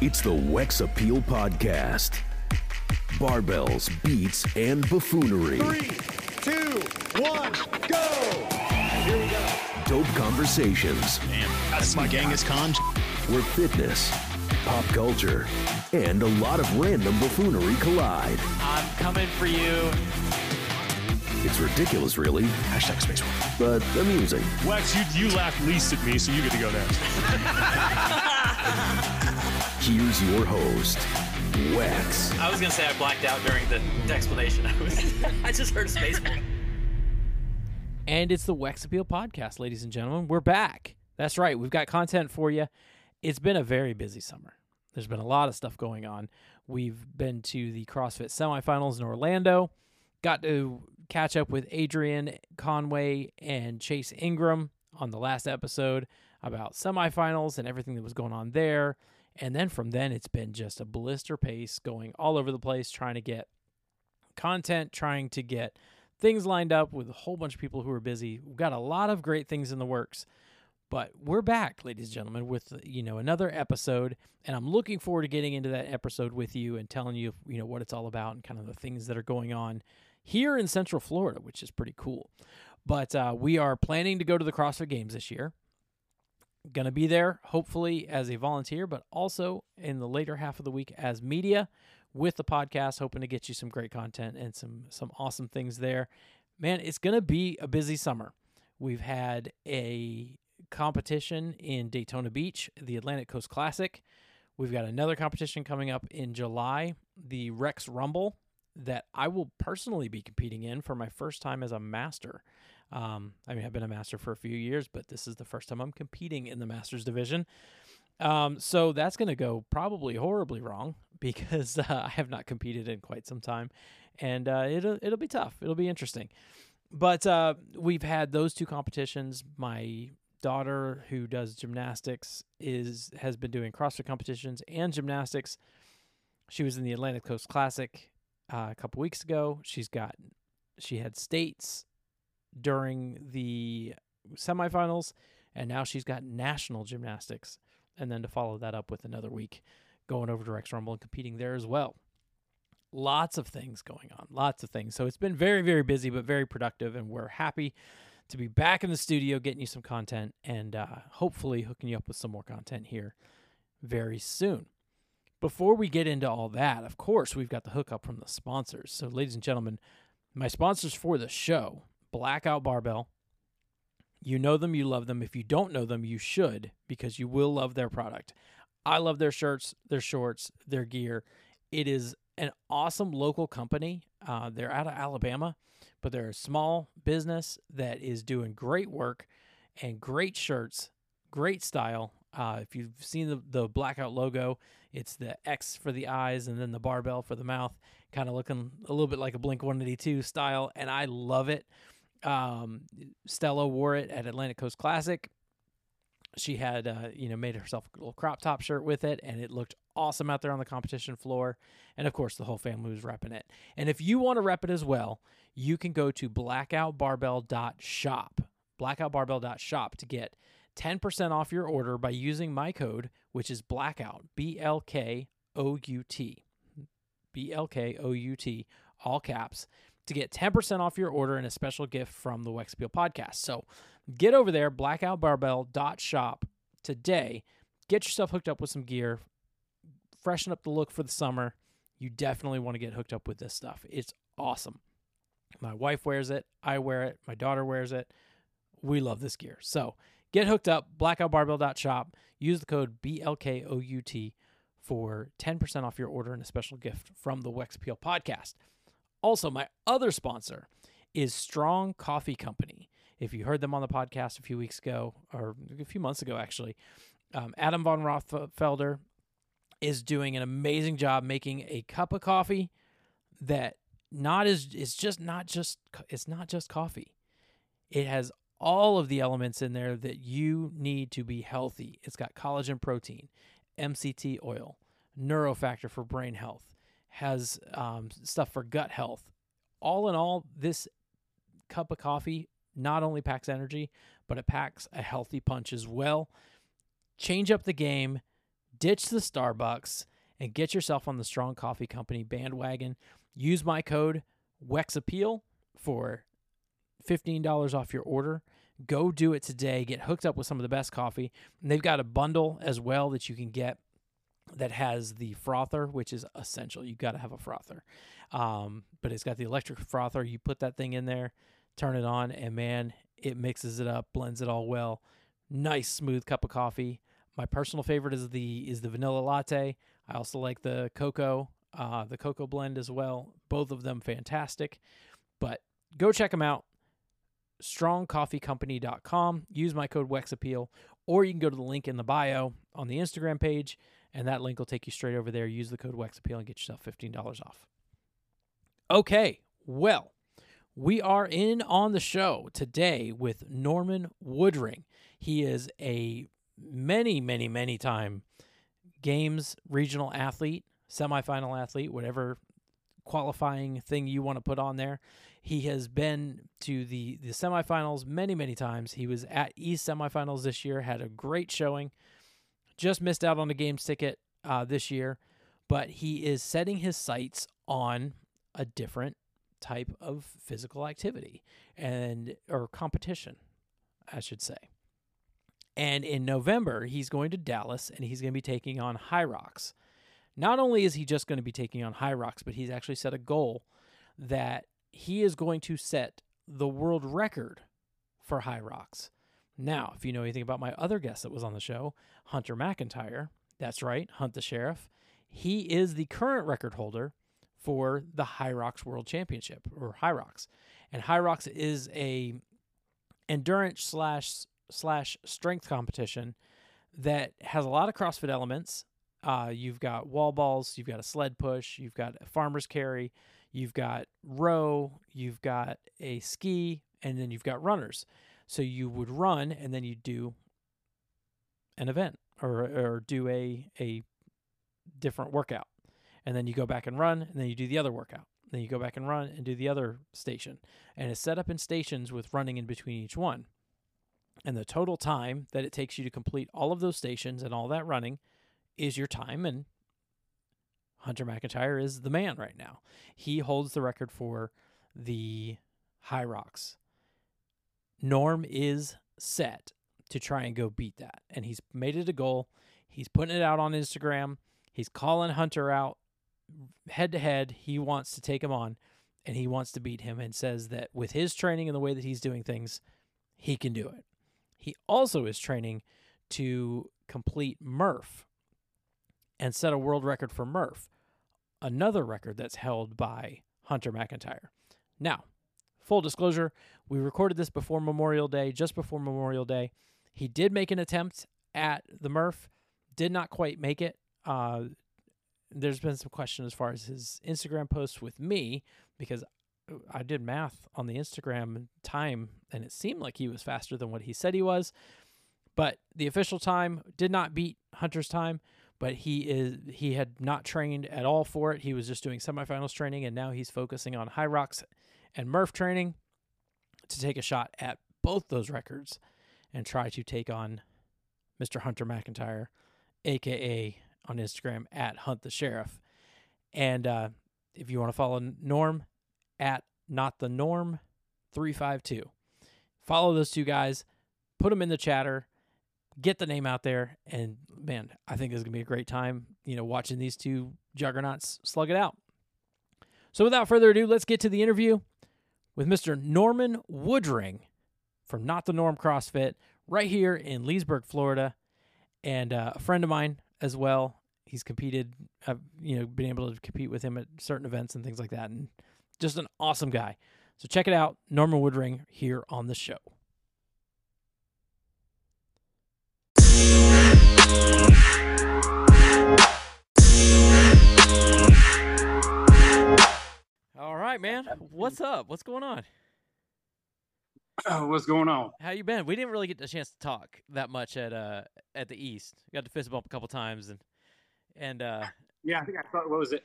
It's the Wex Appeal Podcast. Barbells, beats, and buffoonery. Three, two, one, go! Here we go. Dope conversations That's my Genghis Khan. where fitness, pop culture, and a lot of random buffoonery collide. I'm coming for you. It's ridiculous, really, Hashtag Space War. but amusing. Wex, you, you laughed least at me, so you get to go next. Here's your host, Wex. I was gonna say I blacked out during the explanation. I was, I just heard spaceball. And it's the Wex Appeal Podcast, ladies and gentlemen. We're back. That's right. We've got content for you. It's been a very busy summer. There's been a lot of stuff going on. We've been to the CrossFit semifinals in Orlando. Got to catch up with Adrian Conway and Chase Ingram on the last episode about semifinals and everything that was going on there. And then from then, it's been just a blister pace going all over the place, trying to get content, trying to get things lined up with a whole bunch of people who are busy. We've got a lot of great things in the works. But we're back, ladies and gentlemen, with you know another episode, and I'm looking forward to getting into that episode with you and telling you you know what it's all about and kind of the things that are going on here in Central Florida, which is pretty cool. But uh, we are planning to go to the CrossFit Games this year. Going to be there, hopefully as a volunteer, but also in the later half of the week as media with the podcast, hoping to get you some great content and some some awesome things there. Man, it's going to be a busy summer. We've had a competition in Daytona Beach, the Atlantic Coast Classic. We've got another competition coming up in July, the Rex Rumble, that I will personally be competing in for my first time as a master. Um, I mean, I've been a master for a few years, but this is the first time I'm competing in the masters division. Um, so that's going to go probably horribly wrong because uh, I have not competed in quite some time, and uh, it'll it'll be tough. It'll be interesting. But uh, we've had those two competitions. My daughter, who does gymnastics, is has been doing CrossFit competitions and gymnastics. She was in the Atlantic Coast Classic uh, a couple weeks ago. She's got she had states during the semifinals, and now she's got national gymnastics. And then to follow that up with another week going over to Rex Rumble and competing there as well. Lots of things going on, lots of things. So it's been very, very busy, but very productive. And we're happy to be back in the studio getting you some content and uh, hopefully hooking you up with some more content here very soon. Before we get into all that, of course, we've got the hookup from the sponsors. So, ladies and gentlemen, my sponsors for the show Blackout Barbell. You know them, you love them. If you don't know them, you should because you will love their product. I love their shirts, their shorts, their gear. It is an awesome local company. Uh, they're out of Alabama, but they're a small business that is doing great work and great shirts, great style. Uh, if you've seen the, the blackout logo, it's the X for the eyes and then the barbell for the mouth, kind of looking a little bit like a Blink 182 style, and I love it. Um, Stella wore it at Atlantic Coast Classic. She had, uh, you know, made herself a little crop top shirt with it, and it looked awesome out there on the competition floor. And of course, the whole family was repping it. And if you want to rep it as well, you can go to blackoutbarbell.shop, blackoutbarbell.shop to get 10% off your order by using my code, which is blackout, B L K O U T. B L K O U T, all caps, to get 10% off your order and a special gift from the Wex Appeal podcast. So get over there, blackoutbarbell.shop today. Get yourself hooked up with some gear, freshen up the look for the summer. You definitely want to get hooked up with this stuff. It's awesome. My wife wears it, I wear it, my daughter wears it. We love this gear. So get hooked up, blackoutbarbell.shop. Use the code BLKOUT for 10% off your order and a special gift from the Wex Appeal podcast. Also, my other sponsor is Strong Coffee Company. If you heard them on the podcast a few weeks ago, or a few months ago, actually, um, Adam von Rothfelder is doing an amazing job making a cup of coffee that not is it's just not just it's not just coffee. It has all of the elements in there that you need to be healthy. It's got collagen protein, MCT oil, neurofactor for brain health, has um, stuff for gut health. All in all, this cup of coffee not only packs energy, but it packs a healthy punch as well. Change up the game. Ditch the Starbucks and get yourself on the Strong Coffee Company bandwagon. Use my code WEXAPPEAL for $15 off your order. Go do it today. Get hooked up with some of the best coffee. And they've got a bundle as well that you can get that has the frother, which is essential. You got to have a frother. Um, but it's got the electric frother. You put that thing in there, turn it on, and man, it mixes it up, blends it all well. Nice smooth cup of coffee. My personal favorite is the is the vanilla latte. I also like the cocoa, uh, the cocoa blend as well. Both of them fantastic. But go check them out. StrongCoffeeCompany.com. Use my code WEXAPPEAL, or you can go to the link in the bio on the Instagram page, and that link will take you straight over there. Use the code WEXAPPEAL and get yourself $15 off. Okay, well, we are in on the show today with Norman Woodring. He is a many, many, many time games regional athlete, semifinal athlete, whatever qualifying thing you want to put on there. He has been to the the semifinals many, many times. He was at East semifinals this year, had a great showing. Just missed out on a games ticket uh, this year, but he is setting his sights on a different type of physical activity and or competition, I should say. And in November, he's going to Dallas and he's going to be taking on Hyrox. Not only is he just going to be taking on Hyrox, but he's actually set a goal that he is going to set the world record for Hyrox. Now, if you know anything about my other guest that was on the show, Hunter McIntyre, that's right, Hunt the Sheriff, he is the current record holder for the Hyrox World Championship or Hyrox. And Hyrox is a endurance slash slash strength competition that has a lot of CrossFit elements. Uh, you've got wall balls, you've got a sled push, you've got a farmer's carry, you've got row, you've got a ski, and then you've got runners. So you would run and then you do an event or or do a a different workout. And then you go back and run and then you do the other workout. Then you go back and run and do the other station. And it's set up in stations with running in between each one. And the total time that it takes you to complete all of those stations and all that running is your time. And Hunter McIntyre is the man right now. He holds the record for the Hyrox. Norm is set to try and go beat that. And he's made it a goal. He's putting it out on Instagram. He's calling Hunter out head to head. He wants to take him on and he wants to beat him and says that with his training and the way that he's doing things, he can do it. He also is training to complete Murph and set a world record for Murph, another record that's held by Hunter McIntyre. Now, full disclosure, we recorded this before Memorial Day, just before Memorial Day. He did make an attempt at the Murph, did not quite make it. Uh, there's been some question as far as his Instagram posts with me because I did math on the Instagram time and it seemed like he was faster than what he said he was. But the official time did not beat Hunter's time, but he is he had not trained at all for it. He was just doing semifinals training and now he's focusing on Hyrox and Murph training to take a shot at both those records and try to take on Mr. Hunter McIntyre, aka on Instagram at Hunt the Sheriff. And uh, if you want to follow Norm at Not the Norm 352, follow those two guys, put them in the chatter, get the name out there, and man, I think it's gonna be a great time. You know, watching these two juggernauts slug it out. So without further ado, let's get to the interview with Mr. Norman Woodring from Not the Norm CrossFit right here in Leesburg, Florida, and uh, a friend of mine as well. He's competed, I've you know been able to compete with him at certain events and things like that, and just an awesome guy. So check it out, Norman Woodring here on the show. Right, man. What's up? What's going on? What's going on? How you been? We didn't really get the chance to talk that much at uh at the East. Got to fist bump a couple times and and uh Yeah, I think I thought. What was it?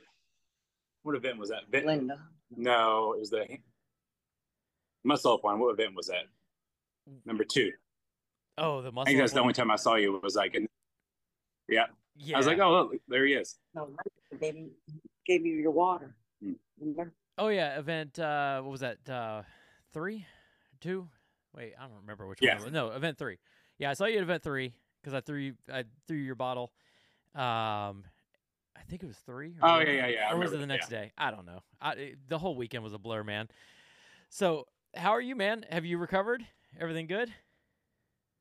What event was that? Vent- Linda. No, it was the muscle up one. What event was that? Number two. oh the muscle. I muscle. think that's up the only time I saw you. Was like, in, yeah, Yeah. I was like, oh, look, there he is. No, they gave you your water. Hmm. Remember? Oh yeah, event. Uh, what was that? Uh, three, two. Wait, I don't remember which Yeah. one. It. No, event three. Yeah, I saw you at event three because I threw you. I threw your bottle. Um, I think it was three. Oh, yeah, yeah, yeah, Or was it the next day? I don't know. I, it- the whole weekend was a blur, man. So, how are you, man? Have you recovered? Everything good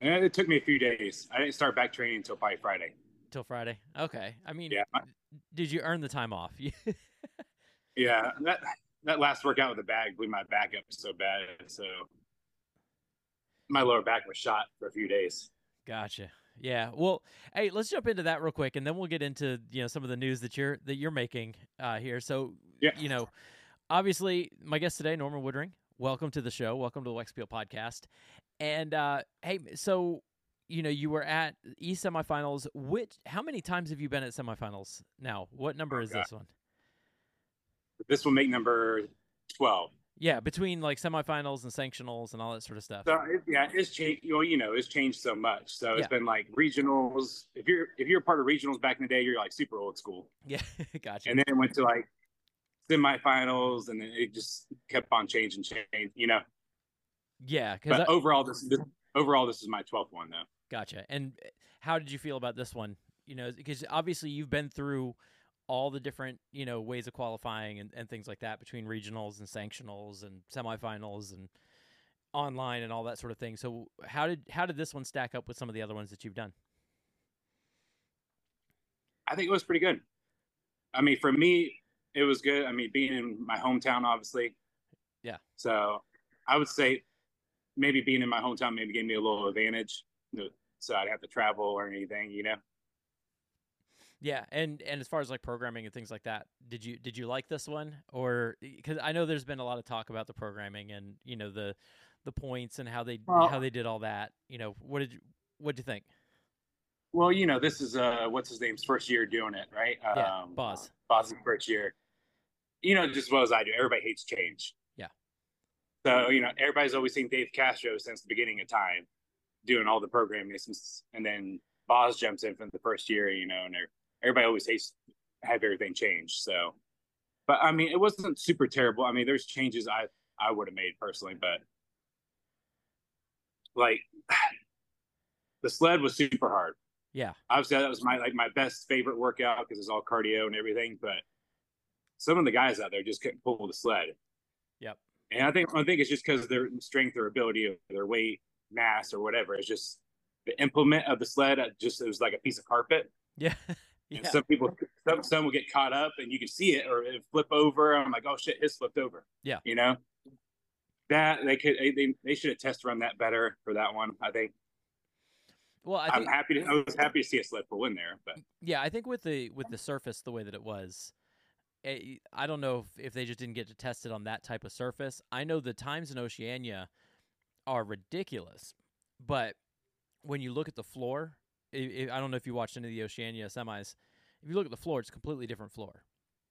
And it took me a few days. I didn't start back training until probably Friday. till Friday? Okay. I mean, Yeah. did you earn the time off? Yeah, that that last workout with the bag blew my back up so bad. So my lower back was shot for a few days. Gotcha. Yeah. Well, hey, let's jump into that real quick, and then we'll get into you know some of the news that you're that you're making uh, here. So, Yeah. you know, obviously, my guest today, Norman Woodring. Welcome to the show. Welcome to the Wex Appeal podcast. And uh, hey, so you know you were at East semifinals. Which? How many times have you been at semifinals now? What number Oh, is God. this one? This will make number twelve. Yeah, between like semifinals and sanctionals and all that sort of stuff. So it, yeah, it's changed. Well, you know, it's changed so much. So Yeah. it's been like regionals. If you're if you're part of regionals back in the day, you're like super old school. Yeah, gotcha. And then it went to like semifinals, and then it just kept on changing, change. You know, yeah, because but overall, this, this overall this is my twelfth one though. Gotcha. And uh, how did you feel about this one? You know, because obviously you've been through all the different, you know, ways of qualifying and, and things like that between regionals and sanctionals and semifinals and online and all that sort of thing. So how did how did this one stack up with some of the other ones that you've done? I think it was pretty good. I mean, for me, it was good. I mean, being in my hometown, obviously. Yeah. So I would say maybe being in my hometown maybe gave me a little advantage. So I'd have to travel or anything, you know. Yeah, and and as far as like programming and things like that, did you did you like this one or because I know there's been a lot of talk about the programming and you know the the points and how they Well- how they did all that. You know, what did you what did you think? Well, you know, this is uh, what's his name's first year doing it, right? Yeah, um, Boz. Boz's first year. You know, just as well as I do, everybody hates change. Yeah. So you know, everybody's always seen Dave Castro since the beginning of time, doing all the programming, since, and then Boz jumps in from the first year. You know, and they're- everybody always hates have everything changed. So, but I mean, it wasn't super terrible. I mean, there's changes I I would have made personally, but like the sled was super hard Yeah. obviously that was my like my best favorite workout because it's all cardio and everything. But some of the guys out there just couldn't pull the sled. Yep. And I think I think it's just because their strength or ability or their weight, mass or whatever. It's just the implement of the sled. uh, Just it was like a piece of carpet. Yeah. And yeah. some people, some some will get caught up and you can see it or it flip over. I'm like, oh shit, his flipped over. Yeah. You know. That they could they, they should have test run that better for that one. I think Well, I I'm happy to I was happy to see a sled pull in there, but Yeah, I think with the with the surface the way that it was, eh, I don't know if, if they just didn't get to test it on that type of surface. I know the times in Oceania are ridiculous, but when you look at the floor, i don't know if you watched any of the Oceania semis. If you look at the floor, it's a completely different floor.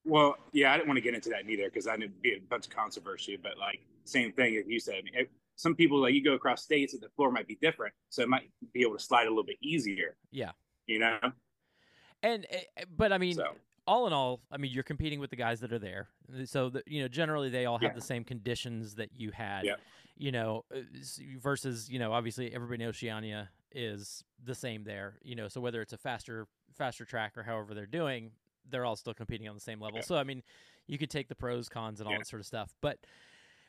Well, yeah, I didn't want to get into that neither because I didn't be a bunch of controversy. But like same thing as you said, I mean, it- some people like you go across states, and the floor might be different, so it might be able to slide a little bit easier. Yeah. You know. And eh, eh, but I mean, So all in all, I mean, you're competing with the guys that are there. So, that you know, generally they all have Yeah. the same conditions that you had. Yeah. You know, uh, versus you know, obviously everybody in Oceania is the same there. You know, so whether it's a faster faster track or however they're doing, they're all still competing on the same level. Yeah. So, I mean, you could take the pros, cons, and all Yeah. that sort of stuff. But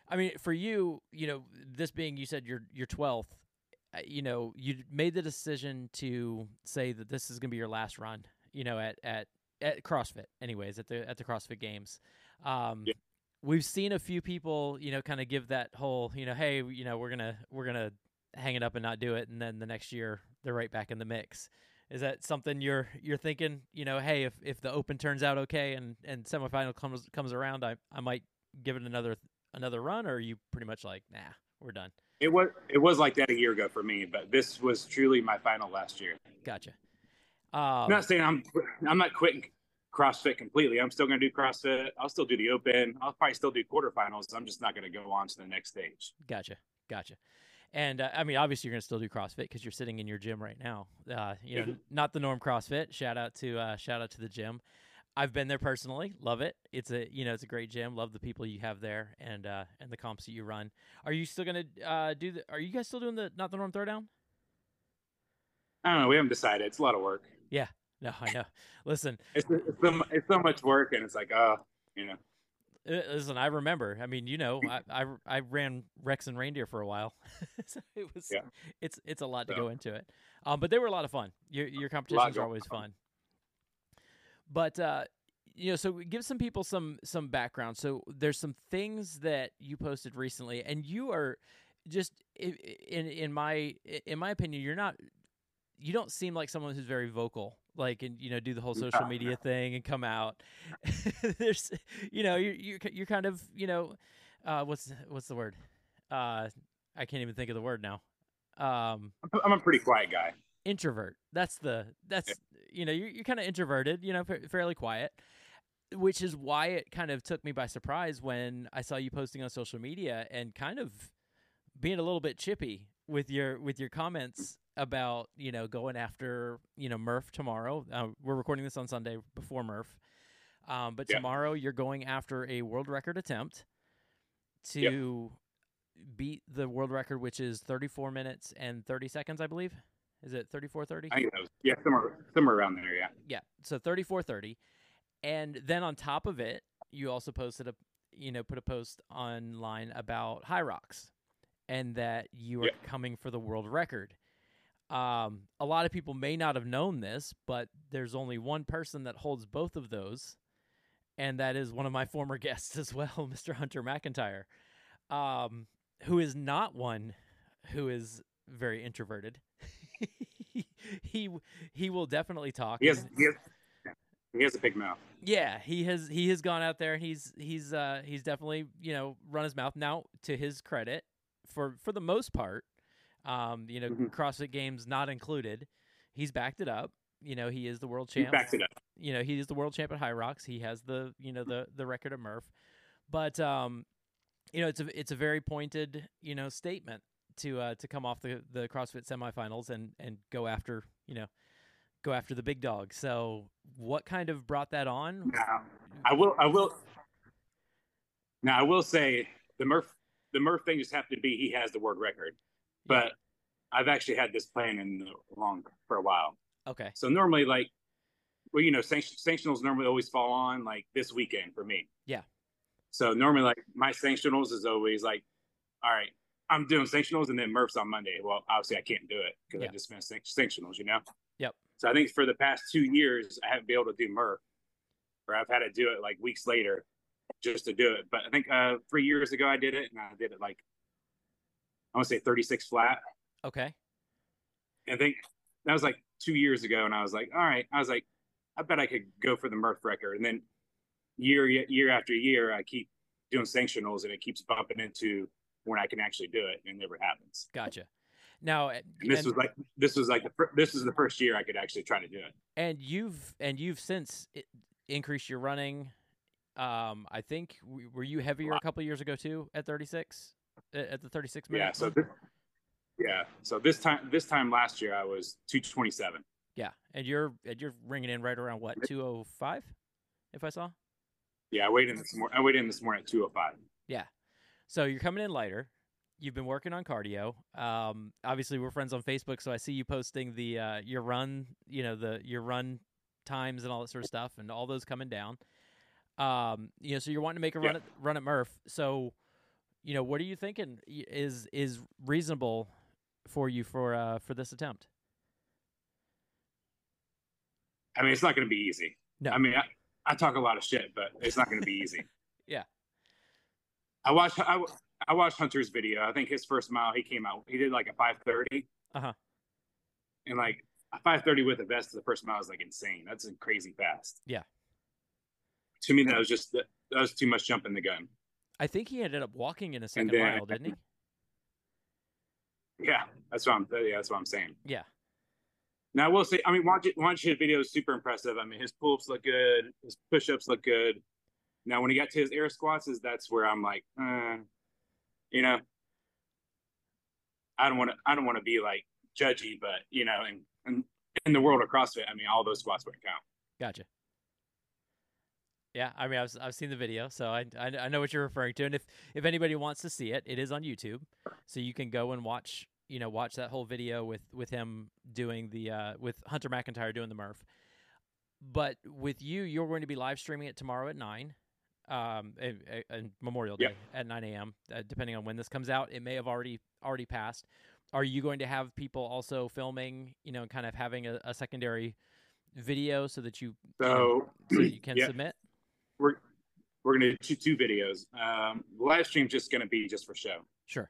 I mean, for you, you know, this being you said you're you're twelfth. uh, You know, you made the decision to say that this is going to be your last run. You know, at at at CrossFit, anyways, at the at the CrossFit Games. Um, Yeah. We've seen a few people, you know, kind of give that whole, you know, hey, you know, we're gonna we're gonna hang it up and not do it, and then the next year they're right back in the mix. Is that something you're you're thinking? You know, hey, if, if the Open turns out okay and and semifinal comes comes around, I I might give it another another run, or are you pretty much like, nah, we're done? it was it was like that a year ago for me, but this was truly my final last year. Gotcha. Um, I'm not saying I'm I'm not quitting CrossFit completely. I'm still going to do CrossFit. I'll still do the Open. I'll probably still do quarterfinals. I'm just not going to go on to the next stage. Gotcha. Gotcha. And uh, I mean, obviously, you're going to still do CrossFit because you're sitting in your gym right now. Uh, you know, not the norm CrossFit. Shout out to uh, shout out to the gym. I've been there personally. Love it. It's a you know it's a great gym. Love the people you have there and uh, and the comps that you run. Are you still going to uh, do the? Are you guys still doing the not the norm throwdown? I don't know. We haven't decided. It's a lot of work. Yeah. No, I know. Listen, It's it's so, it's so much work, and it's like, oh, you know. Uh, Listen, I remember. I mean, you know, I I, I ran Rex and reindeer for a while, so it was Yeah. it's it's a lot to go into it. Um, but they were a lot of fun. Your your competitions are always fun. But uh, you know, so give some people some some background. So there's some things that you posted recently, and you are just i- i- in in my in my opinion, you're not. You don't seem like someone who's very vocal, like and you know do the whole social media thing and come out. There's, you know, you're you're you're kind of you know, uh, what's what's the word? Uh, I can't even think of the word now. Um, I'm- I'm a pretty quiet guy. introvert. That's the that's you know you're you're kind of introverted, you know, fa- fairly quiet, which is why it kind of took me by surprise when I saw you posting on social media and kind of being a little bit chippy with your with your comments about you know going after you know Murph tomorrow. Uh, we're recording this on Sunday before Murph, um, but Yeah. tomorrow you're going after a world record attempt to beat the world record, which is 34 minutes and 30 seconds, I believe. Is it 34 30? I think that was yeah, somewhere somewhere around there. Yeah. Yeah. So 3430. And then on top of it, you also posted a you know, put a post online about Hyrox and that you are Yeah. coming for the world record. Um, a lot of people may not have known this, but there's only one person that holds both of those, and that is one of my former guests as well, Mr. Hunter McIntyre, um, who is not one who is very introverted. he he will definitely talk. He has he has he has a big mouth. yeah, he has he has gone out there and he's he's uh he's definitely, you know, run his mouth. Now, to his credit, for for the most part, um, you know, Mhm. CrossFit Games not included, he's backed it up. You know, he is the world He champ. backs it up. You know, he is the world champ at Hyrox. He has the, you know, the the record of Murph. But um, you know, it's a it's a very pointed, you know, statement to uh to come off the the CrossFit semifinals and and go after, you know, go after the big dog. So, what kind of brought that on? Now, I will I will now I will say the Murph the Murph thing just happened to be he has the world record, but I've actually had this plan in long for a while. Okay. So normally, like, well, you know, sanction, sanctionals normally always fall on like this weekend for me. Yeah. So normally, like, my sanctionals is always like, all right, I'm doing sanctionals and then Murph's on Monday. Well, obviously, I can't do it because Yeah. I just finished sanc- sanctionals, you know? Yep. So I think for the past two years, I haven't been able to do Murph, or I've had to do it like weeks later just to do it. But I think uh, three years ago, I did it and I did it like, I want to say 36 flat. Okay. I think that was like two years ago, and I was like, all right, I was like, I bet I could go for the Murph record. And then year year after year, I keep doing sanctionals, and it keeps bumping into when I can actually do it, and it never happens. Gotcha. Now, And this and, was like this was like the fir- this is the first year I could actually try to do it. and you've and you've since increased your running. Um, I think were you heavier a couple years ago too at 36 at the 36 minute? Yeah. So this, yeah. So this time this time last year I was two twenty seven. yeah, and you're and you're ringing in right around what 205, if I saw. Yeah, I weighed in this morning. I weighed in this morning at two oh five. Yeah. So you're coming in lighter. You've been working on cardio. Um, obviously we're friends on Facebook, so I see you posting the uh, your run, you know, the your run times and all that sort of stuff, and all those coming down. Um, you know, so you're wanting to make a run Yeah. at run at Murph. So, you know, what are you thinking y- is is reasonable for you for uh for this attempt? I mean, it's not going to be easy. No. I mean, I, I talk a lot of shit, but it's not going to be easy. Yeah. I watched I, I watched Hunter's video. I think his first mile he came out he did like a five thirty. Uh-huh. And like a five thirty with a vest, the first mile is like insane. That's crazy fast. Yeah. To me, that was just that was too much jumping the gun. I think he ended up walking in a second then- mile, didn't he? Yeah, that's what I'm. Yeah, that's what I'm saying. Yeah. Now we'll see. I mean, watch it. Watch his video is super impressive. I mean, his pull ups look good. His push ups look good. Now, when he got to his air squats, is that's where I'm like, uh, you know, I don't want to I don't want to be like judgy, but you know, in, in in the world of CrossFit, I mean, all those squats wouldn't count. Gotcha. Yeah, I mean, I've I've seen the video, so I, I I know what you're referring to, and if if anybody wants to see it, it is on YouTube, so you can go and watch you know watch that whole video with with him doing the uh, with Hunter McIntyre doing the Murph. But with you, you're going to be live streaming it tomorrow at nine, um, and Memorial Day Yep. at nine a.m. Uh, depending on when this comes out, it may have already already passed. Are you going to have people also filming, you know, kind of having a, a secondary video so that you you So, so you can yeah, submit? We're we're gonna do two videos. Um, the live stream's just gonna be just for show. Sure.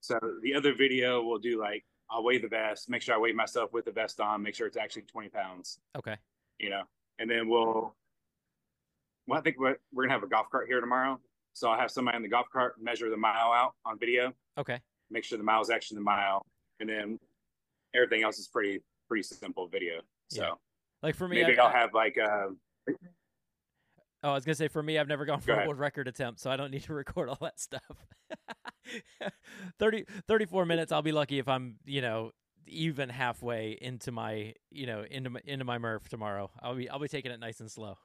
So the other video we'll do like I'll weigh the vest, make sure I weigh myself with the vest on, make sure it's actually 20 pounds, Okay. you know, and then we'll. Well, I think we're, we're gonna have a golf cart here tomorrow, so I'll have somebody in the golf cart measure the mile out on video, Okay. make sure the mile's actually the mile, and then everything else is pretty pretty simple video. So Yeah. Like for me, maybe I, I'll I- have like uh, oh, I was gonna say for me, I've never gone Go for a world record attempt, so I don't need to record all that stuff. 30, 34 minutes. I'll be lucky if I'm, you know, even halfway into my, you know, into my into my Murph tomorrow. I'll be I'll be taking it nice and slow.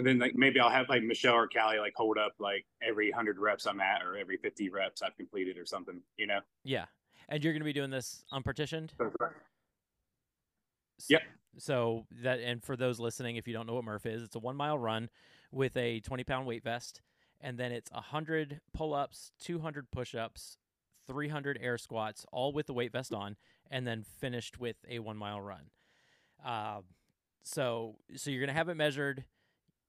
and then like maybe I'll have like Michelle or Callie like hold up like every hundred reps I'm at or every fifty reps I've completed or something, you know. Yeah, and you're gonna be doing this unpartitioned. Yep. So that and for those listening, if you don't know what Murph is, it's a one mile run with a twenty pound weight vest, and then it's hundred pull ups, two hundred push ups, three hundred air squats, all with the weight vest on, and then finished with a one mile run. Uh, so so you're gonna have it measured.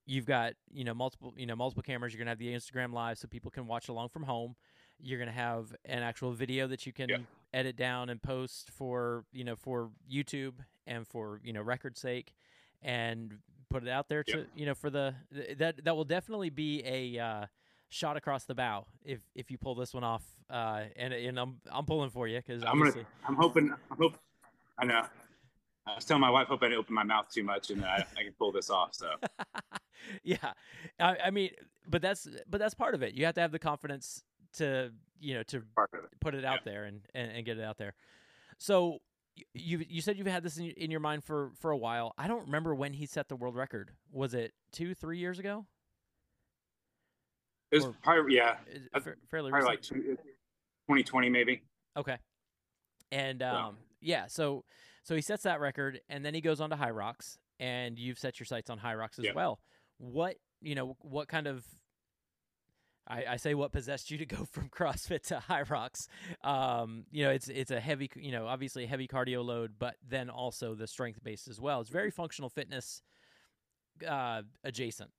You've got you know multiple you know multiple cameras. You're gonna have the Instagram live so people can watch along from home. You're gonna have an actual video that you can Yeah. Edit down and post for you know for YouTube and for you know record sake, and put it out there to you know for the th- that that will definitely be a uh, shot across the bow if if you pull this one off. Uh, and and I'm I'm pulling for you because I'm gonna I'm hoping I hope I know. I was telling my wife hope I didn't open my mouth too much and I, I can pull this off. So yeah, I, I mean, but that's but that's part of it. You have to have the confidence to you know to part of it. put it out there and, and, and get it out there. So you you said you've had this in, your- in your mind for for a while. I don't remember when he set the world record. Was it two three years ago? It was Or- probably yeah, Uh, fa- fairly probably recent. like two, 2020 maybe. Okay. And Yeah. um, yeah, so so he sets that record, and then he goes on to Hyrox, and you've set your sights on Hyrox as Yeah. well. What you know? What kind of I, I say what possessed you to go from CrossFit to Hyrox? Um, you know, it's it's a heavy, you know, obviously a heavy cardio load, but then also the strength based as well. It's very functional fitness uh, adjacent.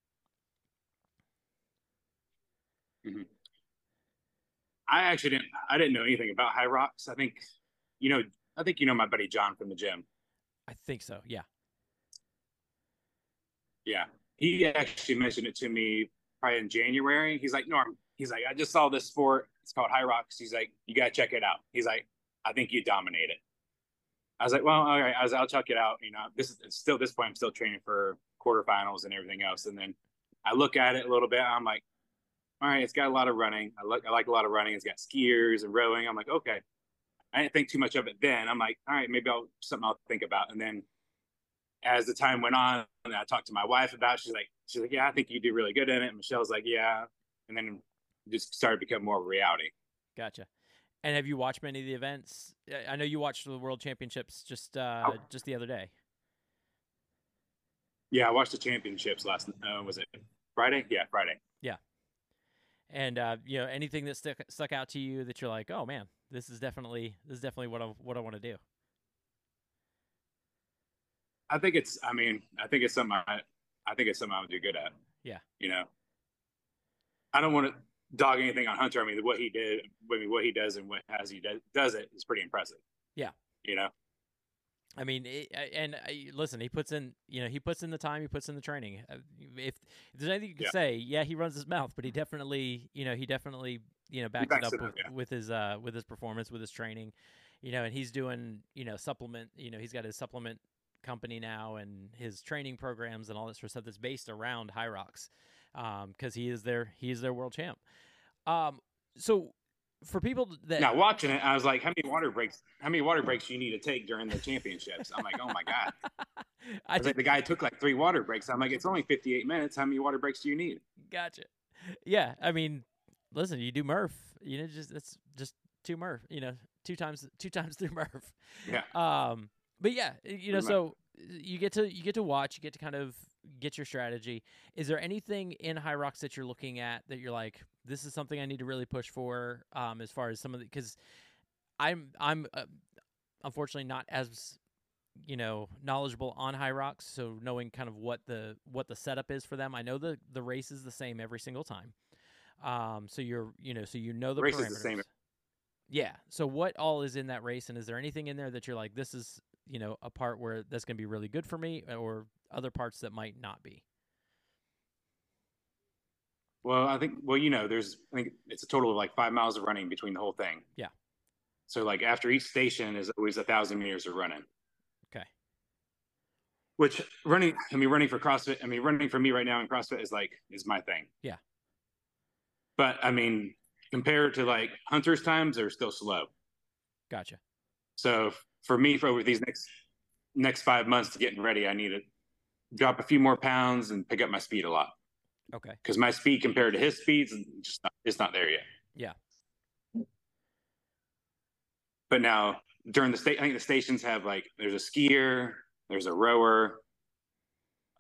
I actually didn't I didn't know anything about Hyrox. I think you know I think you know my buddy John from the gym. I think so. Yeah. Yeah. He actually mentioned it to me probably in January. He's like, Norm, he's like, I just saw this sport. It's called Hyrox. He's like, you got to check it out. He's like, I think you dominate it. I was like, well, all right. I was, I'll check it out. You know, this is still, this point, I'm still training for quarterfinals and everything else. And then I look at it a little bit. I'm like, all right, it's got a lot of running. I like, I like a lot of running. It's got skiers and rowing. I'm like, okay. I didn't think too much of it then. I'm like, all right, maybe I'll something I'll think about. And then as the time went on, and I talked to my wife about, it, she's like, she's like, yeah, I think you do really good in it. Michelle's like, yeah, and then just started to become more of a reality. Gotcha. And have you watched many of the events? I- I know you watched the World Championships just uh, Oh. just the other day. Yeah, I watched the championships last. Uh, was it Friday? Yeah, Friday. Yeah. And uh, you know anything that stuck stuck out to you that you're like, oh man, this is definitely this is definitely what I what I want to do. I think it's. I mean, I think it's something. I, I think it's something I would do good at. Yeah. You know, I don't want to dog anything on Hunter. I mean, what he did, I mean, what he does and what as he does, does it is pretty impressive. Yeah. You know. I mean, it, and uh, listen, he puts in you know he puts in the time, he puts in the training. Uh, If, if there's anything you can Yeah. say, yeah, he runs his mouth, but he definitely you know he definitely you know backs, backs it it up up, with, yeah. with his uh with his performance, with his training. You know, and he's doing you know supplement. You know, he's got his supplement company now and his training programs and all that sort of stuff that's based around Rocks, because he is their he is their world champ. Um, so for people that Now watching it, I was like, how many water breaks? How many water breaks do you need to take during the championships? I'm like, oh my god. I I was like, the guy took like three water breaks. I'm like, it's only 58 minutes. How many water breaks do you need? Gotcha. Yeah, I mean, listen, you do Murph, you know, just it's just two Murph, you know, two times two times through Murph. Yeah. Um, but yeah, you know, so you get to you get to watch, you get to kind of get your strategy. Is there anything in Hyrox that you're looking at that you're like, this is something I need to really push for? Um, as far as some of the because I'm I'm uh, unfortunately not as you know knowledgeable on Hyrox so knowing kind of what the what the setup is for them i know the the race is the same every single time um so you're you know so you know the Race parameters is the same. yeah so what all is in that race and is there anything in there that you're like this is you know a part where that's going to be really good for me uh, or other parts that might not be Well, I think, well, you know, there's, I think it's a total of like five miles of running between the whole thing. Yeah. So like after each station is always a thousand meters of running. okay Which running, I mean, running for CrossFit, I mean, running for me right now in CrossFit is like, is my thing. Yeah. But I mean, compared to like Hunter's times, they're still slow. gotcha So for me, for over these next, next five months to getting ready, I need to drop a few more pounds and pick up my speed a lot okay because my speed compared to his speeds is just not, it's not there yet. Yeah. But now during the state, I think the stations have like there's a skier, there's a rower,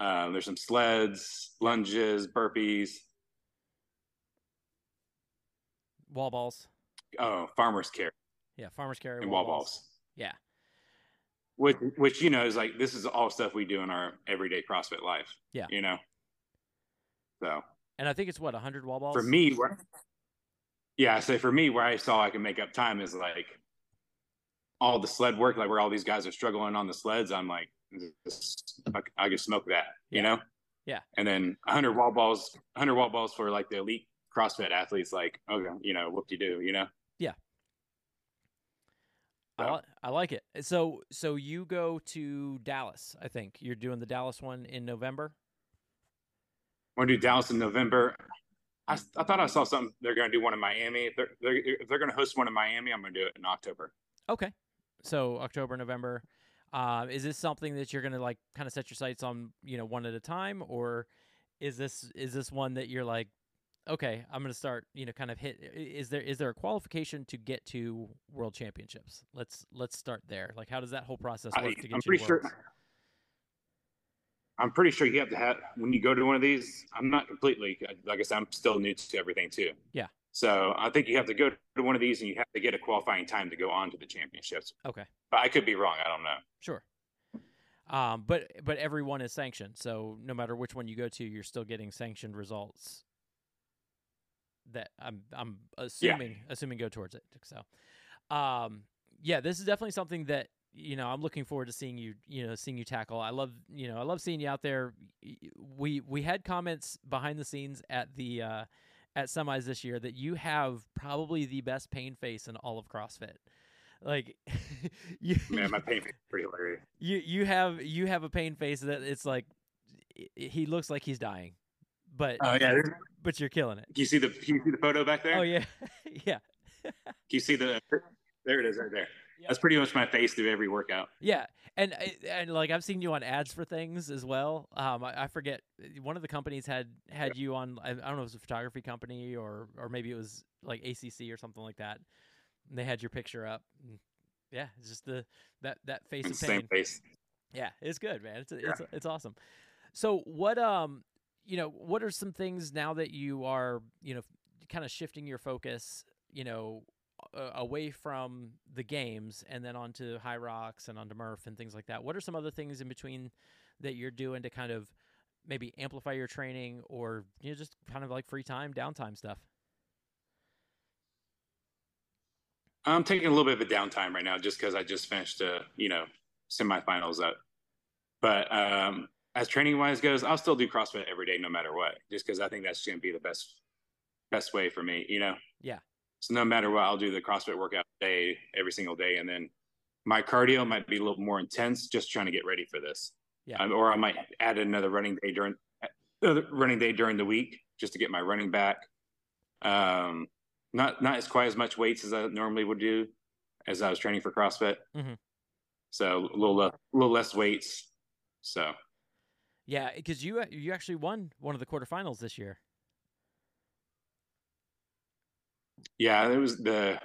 uh, there's some sleds, lunges, burpees. wall balls Oh, farmers carry yeah farmers carry and wall balls. yeah Which, which you know is like this is all stuff we do in our everyday CrossFit life. Yeah. You know. So and i think it's what 100 wall balls for me, where, yeah, so for me, where I saw I can make up time is like all the sled work, like where all these guys are struggling on the sleds. I'm like, I, can smoke that, you know? Yeah. And then 100 wall balls, 100 wall balls for like the elite CrossFit athletes, like, oh, okay, you know, whoop de do, you know? I, So- li- I like it. So so you go to Dallas, I think. You're doing the Dallas one in November. Want to do Dallas in November? I, I thought I saw something. They're going to do one in Miami. If they're, they're if they're going to host one in Miami, I'm going to do it in October. Okay. So October, November. Um, is this something that you're gonna like kind of set your sights on, you know, one at a time, or is this is this one that you're like, okay, I'm gonna start, you know, kind of hit? i- Is there is there a qualification to get to World Championships? Let's let's start there. Like, how does that whole process I, work to get I'm you pretty to sure. I'm pretty sure you have to have when you go to one of these. I'm not completely like I said. I'm still new to everything too. Yeah. So I think you have to go to one of these and you have to get a qualifying time to go on to the championships. Okay. But I could be wrong. I don't know. Sure. Um, but but everyone is sanctioned, so no matter which one you go to, you're still getting sanctioned results. That I'm I'm assuming assuming go towards it. So, um, yeah, this is definitely something that you know I'm looking forward to seeing you you know seeing you tackle. I love you know I love seeing you out there. We we had comments behind the scenes at the uh, at semis this year that you have probably the best pain face in all of CrossFit. Like you, Man, my pain is pretty hilarious. you you have you have a pain face that it's like he looks like he's dying, but Oh yeah. But you're killing it. Can you see the Can you see the photo back there? Oh yeah, yeah, Can you see the? There it is, right there. Yeah. That's pretty much my face through every workout. yeah. And and like I've seen you on ads for things as well. Um, I, I forget one of the companies had had you on. I, I don't know if it was a photography company or or maybe it was like ACC or something like that. And they had your picture up. Yeah, it's just the that that face of pain. same face. Yeah, it's good, man. It's it's it's awesome. So what um you know what are some things now that you are you know kind of shifting your focus you know away from the games and then onto Hyrox and onto Murph and things like that. What are some other things in between that you're doing to kind of maybe amplify your training or you know just kind of like free time, downtime stuff? I'm taking a little bit of a downtime right now just because I just finished, uh, you know, semifinals up. But um, as training wise goes, I'll still do CrossFit every day, no matter what, just because I think that's going to be the best best way for me, you know. Yeah. So no matter what, I'll do the CrossFit workout day every single day, and then my cardio might be a little more intense, just trying to get ready for this. Yeah. Um, or I might add another running day during uh, running day during the week just to get my running back. Um, not not as quite as much weights as I normally would do, as I was training for CrossFit. Mhm. So a little le- a little less weights. So Yeah, because you you actually won one of the quarterfinals this year. yeah, it was the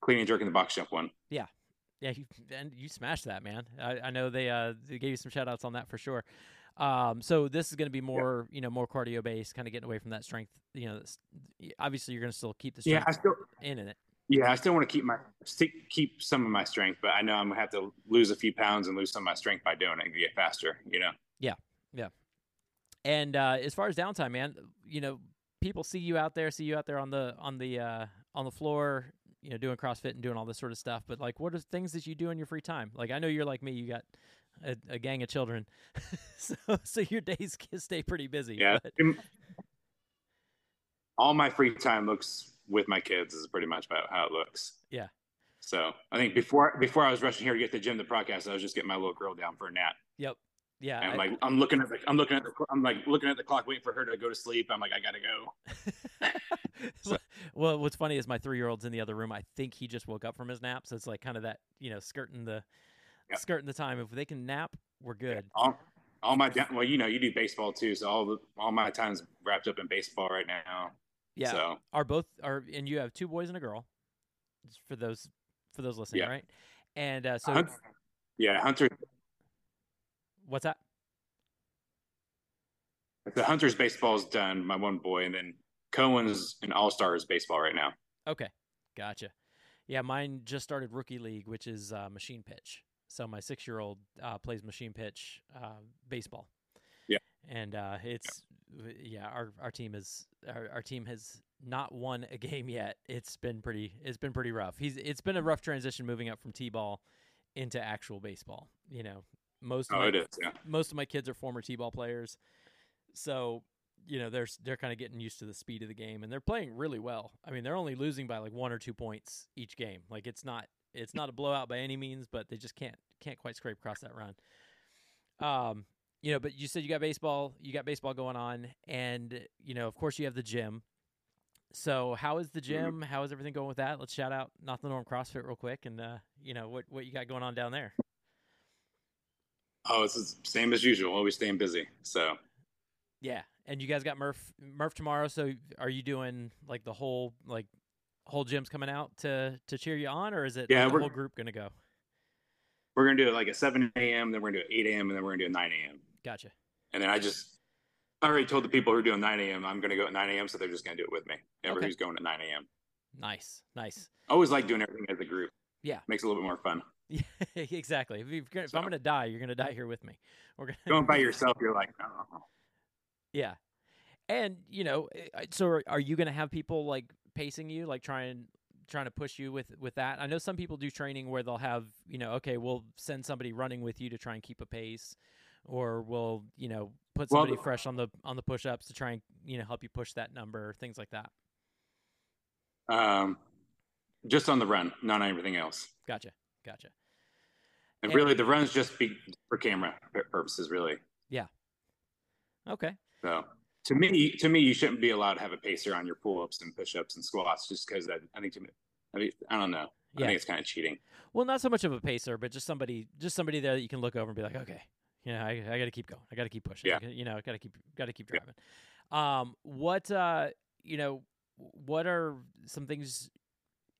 clean and jerk in the box jump one. Yeah, you, and you smashed that, man. I, I know they uh they gave you some shout outs on that for sure. Um, so this is going to be more, you know, more cardio based, kind of getting away from that strength. You know, obviously you're going to still keep the Yeah, I still in it. yeah I still want to keep my keep some of my strength, but I know I'm gonna have to lose a few pounds and lose some of my strength by doing it to get faster. You know. And uh, as far as downtime, man, you know, people see you out there, see you out there on the on the uh, on the floor, you know, doing CrossFit and doing all this sort of stuff. But like, what are things that you do in your free time? Like, I know you're like me; you got a, a gang of children, so so your days can stay pretty busy. Yeah. but- All my free time looks with my kids is pretty much about how it looks. Yeah. So I think before before I was rushing here to get to the gym, the podcast, I was just getting my little girl down for a nap. Yep. Yeah. And I'm I- like, I'm looking at the, I'm looking at the, I'm like looking at the clock, waiting for her to go to sleep. I'm like, I gotta go. So- well, what's funny is my three year old's in the other room. I think he just woke up from his nap, so it's like kind of that you know skirting the Yeah. skirting the time. If they can nap, we're good. All, all my well, you know, you do baseball too, so all the all my time's wrapped up in baseball right now. Yeah. So Are both are and you have two boys and a girl. For those for those listening, Yeah. right? And uh, so Hunt- yeah, Hunter, what's that? the Hunter's baseball is done. My one boy, and then Cohen's an All Stars baseball right now. Okay, gotcha. Yeah, mine just started rookie league, which is uh, machine pitch. So my six year old uh, plays machine pitch uh, baseball. Yeah. and uh, it's w- yeah our our team is our, our team has not won a game yet. It's been pretty it's been pretty rough. He's it's been a rough transition moving up from t-ball into actual baseball. You know, most of Oh, my, it is. Yeah. most of my kids are former t-ball players, so you know they're they're kind of getting used to the speed of the game, and they're playing really well. I mean, they're only losing by like one or two points each game. Like it's not it's not a blowout by any means, but they just can't can't quite scrape across that run. Um, you know, but you said you got baseball, you got baseball going on, and you know, of course, you have the gym. So, how is the gym? How is everything going with that? Let's shout out Not the Norm CrossFit real quick, and uh, you know what what you got going on down there. Oh, it's the same as usual. Always staying busy. So Yeah, and you guys got Murph Murph tomorrow. So, are you doing like the whole like whole gym's coming out to to cheer you on, or is it Yeah, like, the whole group gonna go? we're gonna do it like at 7 a.m. Then we're gonna do it 8 a.m. and then we're gonna do it 9 a.m. Gotcha. And then I just I already told the people who are doing 9 a.m. I'm gonna go at 9 a.m. So they're just gonna do it with me. Everybody's Okay. going at 9 a.m. Nice, nice. I always like doing everything as a group. Yeah. makes it a little bit more fun. Yeah, exactly. If, gonna, if I'm gonna die, you're gonna die here with me. We're gonna Going by yourself, you're like, oh. Yeah, and you know, eh, so are, are you going to have people like pacing you, like trying trying to push you with with that? I know some people do training where they'll have you know, okay, we'll send somebody running with you to try and keep a pace, or we'll you know put Well, somebody fresh on the on the push ups to try and you know help you push that number, things like that. um, just on the run, not on everything else. Gotcha, gotcha. And And- really, the runs just be for camera purposes, really. Yeah. Okay, So to me, to me, you shouldn't be allowed to have a pacer on your pull-ups and push-ups and squats, just because that I think to me, I mean, I don't know. Yeah. I think it's kind of cheating. well, not so much of a pacer, but just somebody just somebody there that you can look over and be like, okay, yeah, I, I got to keep going. I got to keep pushing. Yeah. I you know, got to keep got to keep Yeah. driving. Um, what uh, you know, what are some things?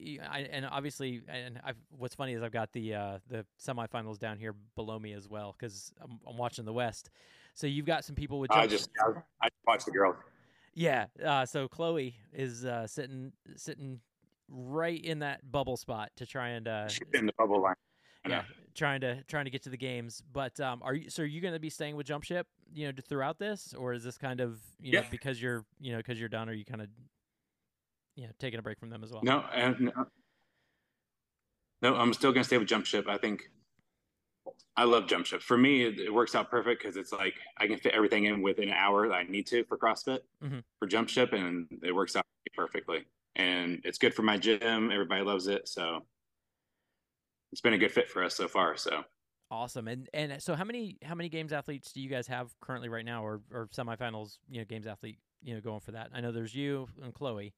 I, and obviously, and I've, what's funny is I've got the uh, the semifinals down here below me as well because I'm, I'm watching the West. So you've got some people with I just, I, I watch the girls. yeah. Uh, so Chloe is uh, sitting sitting right in that bubble spot to try and uh, She's in the bubble line. Yeah, trying to trying to get to the games. But um, are you so are you going to be staying with JumpShip, you know, throughout this, or is this kind of you know Yeah. because you're you know because you're done, are you kind of you know taking a break from them as well? No, and no, no, I'm still gonna stay with JumpShip. I think I love JumpShip. For me, it, it works out perfect because it's like I can fit everything in within an hour that I need to for CrossFit Mhm. for JumpShip, and it works out perfectly. And it's good for my gym. Everybody loves it, so it's been a good fit for us so far. So Awesome. And and so how many how many games athletes do you guys have currently right now, or or semifinals? You know, games athlete you know going for that. I know there's you and Chloe.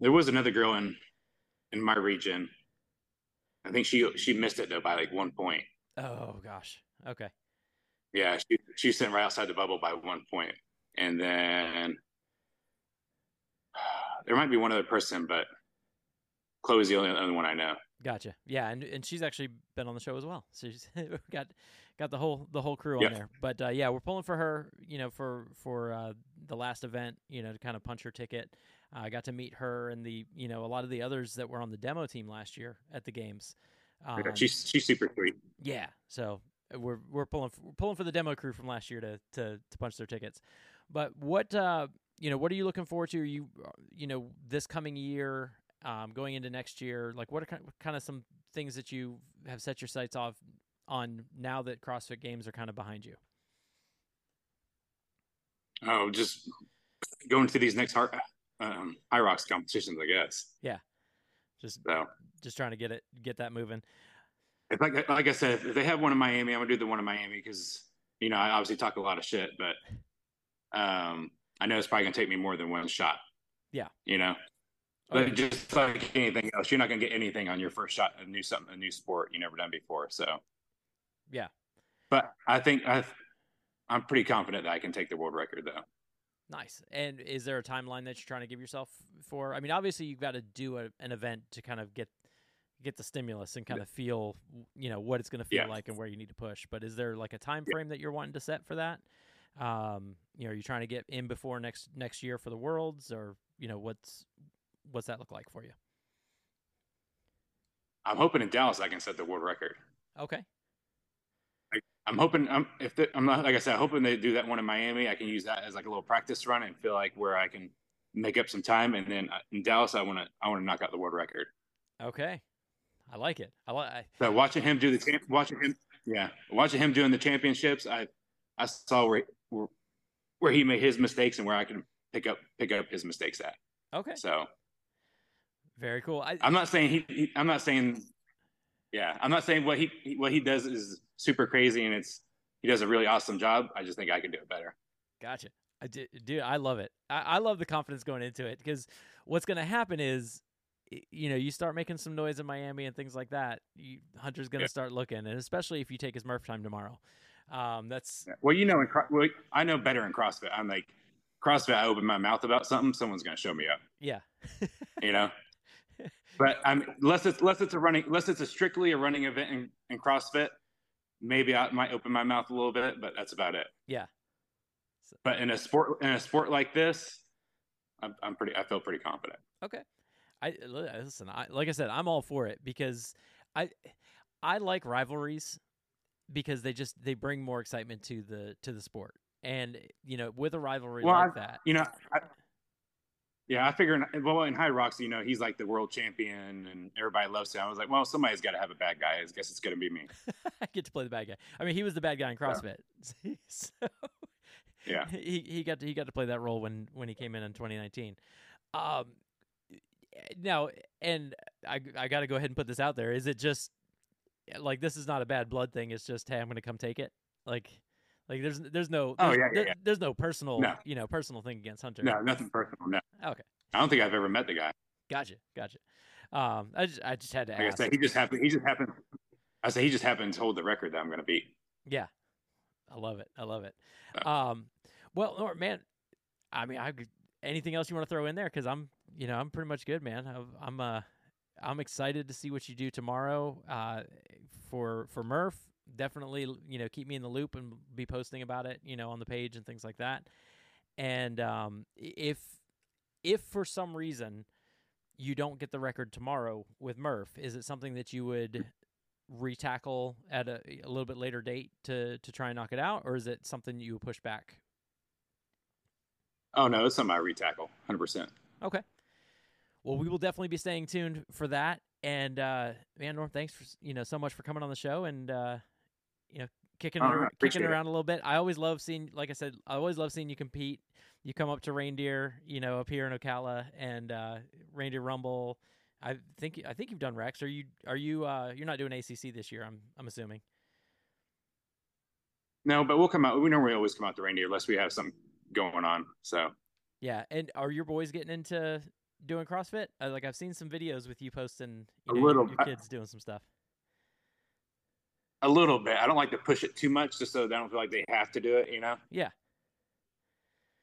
There was another girl in in my region. I think she she missed it though by like one point. Oh gosh. Okay. Yeah, she she sent right outside the bubble by one point, and then there might be one other person, but Chloe's the only other one I know. Gotcha. Yeah, and and she's actually been on the show as well. So she's got got the whole the whole crew Yeah. on there. But uh, yeah, we're pulling for her. You know, for for uh, the last event. You know, to kind of punch her ticket. I got to meet her and the you know a lot of the others that were on the demo team last year at the games. Um, she's she's super sweet. yeah, so we're we're pulling we're pulling for the demo crew from last year to to to punch their tickets. But what uh you know what are you looking forward to? Are you uh, you know this coming year, um, going into next year? Like what are kind kind of some things that you have set your sights off on now that CrossFit Games are kind of behind you? Oh, just going to these next hard, um, Hyrox competitions, I guess. Yeah, just So just trying to get it get that moving. if like like I said, if they have one in Miami, I'm gonna do the one in Miami because you know I obviously talk a lot of shit, but um, I know it's probably gonna take me more than one shot. Yeah. you know. But just like anything else, you're not gonna get anything on your first shot a new something, a new sport you never done before. So Yeah. But I think I, I'm pretty confident that I can take the world record though. Nice. And is there a timeline that you're trying to give yourself for? I mean, obviously you've got to do a, an event to kind of get get the stimulus and kind of feel, you know, what it's going to feel Yeah. like and where you need to push. But is there like a time Yeah. frame that you're wanting to set for that? Um, you know, are you trying to get in before next next year for the worlds, or you know, what's what's that look like for you? I'm hoping in Dallas I can set the world record. Okay. I'm hoping I'm if the, I'm not like I said, I'm hoping they do that one in Miami. I can use that as like a little practice run and feel like where I can make up some time. And then uh, in Dallas, I want to I want to knock out the world record. Okay. I like it. I like. So watching him do the champ, watching him, yeah, watching him doing the championships, I I saw where where, where he made his mistakes and where I can pick up pick up his mistakes at. Okay. So Very cool. I, I'm not saying he, he I'm not saying yeah, I'm not saying what he what he does is super crazy and it's he does a really awesome job. I just think I can do it better. Gotcha. I do, dude, I love it. I, I love the confidence going into it because what's going to happen is, you know, you start making some noise in Miami and things like that. You, Hunter's going to Yeah. start looking, and especially if you take his Murph time tomorrow. Um, that's Well, you know, in, well, I know better in CrossFit. I'm like, CrossFit, I open my mouth about something, someone's going to show me up, yeah, you know? But I'm unless it's, unless it's a running, unless it's a strictly a running event in, in CrossFit, maybe I might open my mouth a little bit, but that's about it. yeah. But in a sport, in a sport like this, I'm, I'm pretty, I feel pretty confident. Okay. I listen. I, like I said, I'm all for it because I I like rivalries because they just they bring more excitement to the to the sport. And you know, with a rivalry Well, like I- that, You know, I, yeah, I figure, in, well, in Hyrox, you know, he's like the world champion and everybody loves him. I was like, well, somebody's got to have a bad guy. I guess it's going to be me. I get to play the bad guy. I mean, he was the bad guy in CrossFit, so Yeah. he he got to, he got to play that role when when he came in in 2019. Um, now, and I I got to go ahead and put this out there. Is it just like this is not a bad blood thing? It's just hey, I'm going to come take it. Like like there's there's no Oh, yeah, yeah, there- yeah. there's no personal No. you know personal thing against Hunter. No, nothing personal. No. Okay, I don't think I've ever met the guy. gotcha, gotcha. Um, I just I just had to Like I said, he just happened. He just happened. I say he just happened to hold the record that I'm going to beat. Yeah, I love it. I love it. Uh, Um, well, man, I mean, I anything else you want to throw in there? Because I'm, you know, I'm pretty much good, man. I've, I'm, uh, I'm excited to see what you do tomorrow. Uh, for for Murph, definitely, you know, keep me in the loop and be posting about it, you know, on the page and things like that. And um, if if for some reason you don't get the record tomorrow with Murph, is it something that you would retackle at a, a little bit later date to to try and knock it out, or is it something you would push back? Oh no, it's something I retackle, hundred percent. Okay. Well, we will definitely be staying tuned for that. And uh, man, Norm, thanks for you know so much for coming on the show and uh, you know kicking Oh, it, I ar- kicking appreciate it around a little bit. I always love seeing, like I said, I always love seeing you compete. You come up to Reindeer, you know, up here in Ocala, and uh, Reindeer Rumble. I think I think you've done Rex. Are you are you uh, you're not doing ACC this year? I'm I'm assuming. No, but we'll come out. We normally always come out to reindeer unless we have something going on. So Yeah, and are your boys getting into doing CrossFit? Uh, like I've seen some videos with you posting you A know, little. your, your kids doing some stuff. A little bit. I don't like to push it too much, just so they don't feel like they have to do it. You know. Yeah.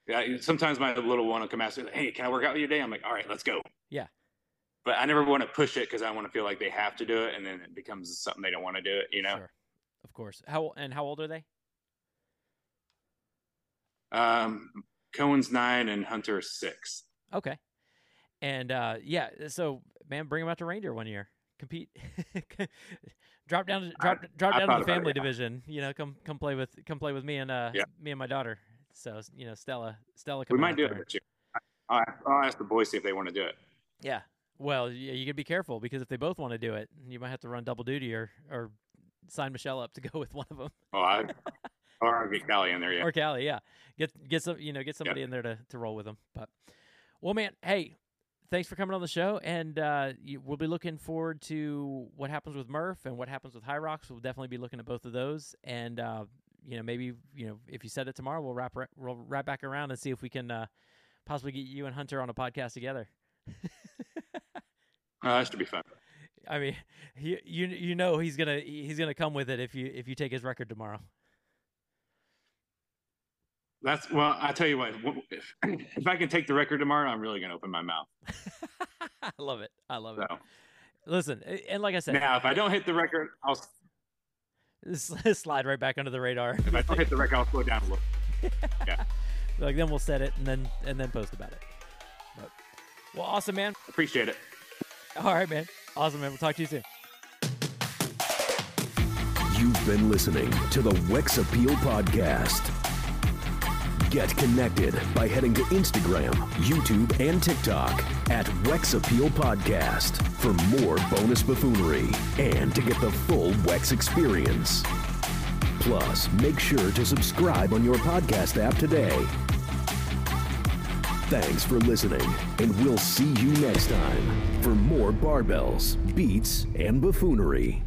Yeah. Sometimes my little one will come ask me, "Hey, can I work out with you today?" I'm like, "All right, let's go." Yeah. But I never want to push it because I want to feel like they have to do it, and then it becomes something they don't want to do it. You know. Sure. Of course. How and how old are they? Um, Cohen's nine and Hunter six. Okay. And uh, yeah, so man, bring them out to reindeer one year. Compete. drop down, to, drop, drop down to the about it, family yeah. division. You know, come come play with come play with me and uh Yeah. me and my daughter. So you know, Stella, Stella. We might do there. it this. I'll, I'll ask the boys see if they want to do it. Yeah. Well, yeah, you gotta be careful because if they both want to do it, you might have to run double duty or or sign Michelle up to go with one of them Oh, I, or get Callie in there. Yeah. or Callie. Yeah, get get some you know get somebody in there to to roll with them. But well, man, hey, thanks for coming on the show, and uh, you, we'll be looking forward to what happens with Murph and what happens with Hyrox. We'll definitely be looking at both of those, and uh, you know maybe you know if you said it tomorrow, we'll wrap ra- we'll wrap back around and see if we can uh, possibly get you and Hunter on a podcast together. Uh, that should be fun. I mean, he, you you know he's gonna he's gonna come with it if you if you take his record tomorrow. That's well. I tell you what. If, if I can take the record tomorrow, I'm really gonna open my mouth. I love it. I love it. Listen, and like I said, now, if I don't hit the record, I'll. slide right back under the radar. If I don't hit the record, I'll slow down a little. Yeah. like then we'll set it and then and then post about it. But, well, awesome, man. Appreciate it. All right, man. Awesome, man. We'll talk to you soon. You've been listening to the Wex Appeal Podcast. Get connected by heading to Instagram, YouTube, and TikTok at Wex Appeal Podcast for more bonus buffoonery and to get the full Wex experience. Plus, make sure to subscribe on your podcast app today. Thanks for listening, and we'll see you next time for more barbells, beats, and buffoonery.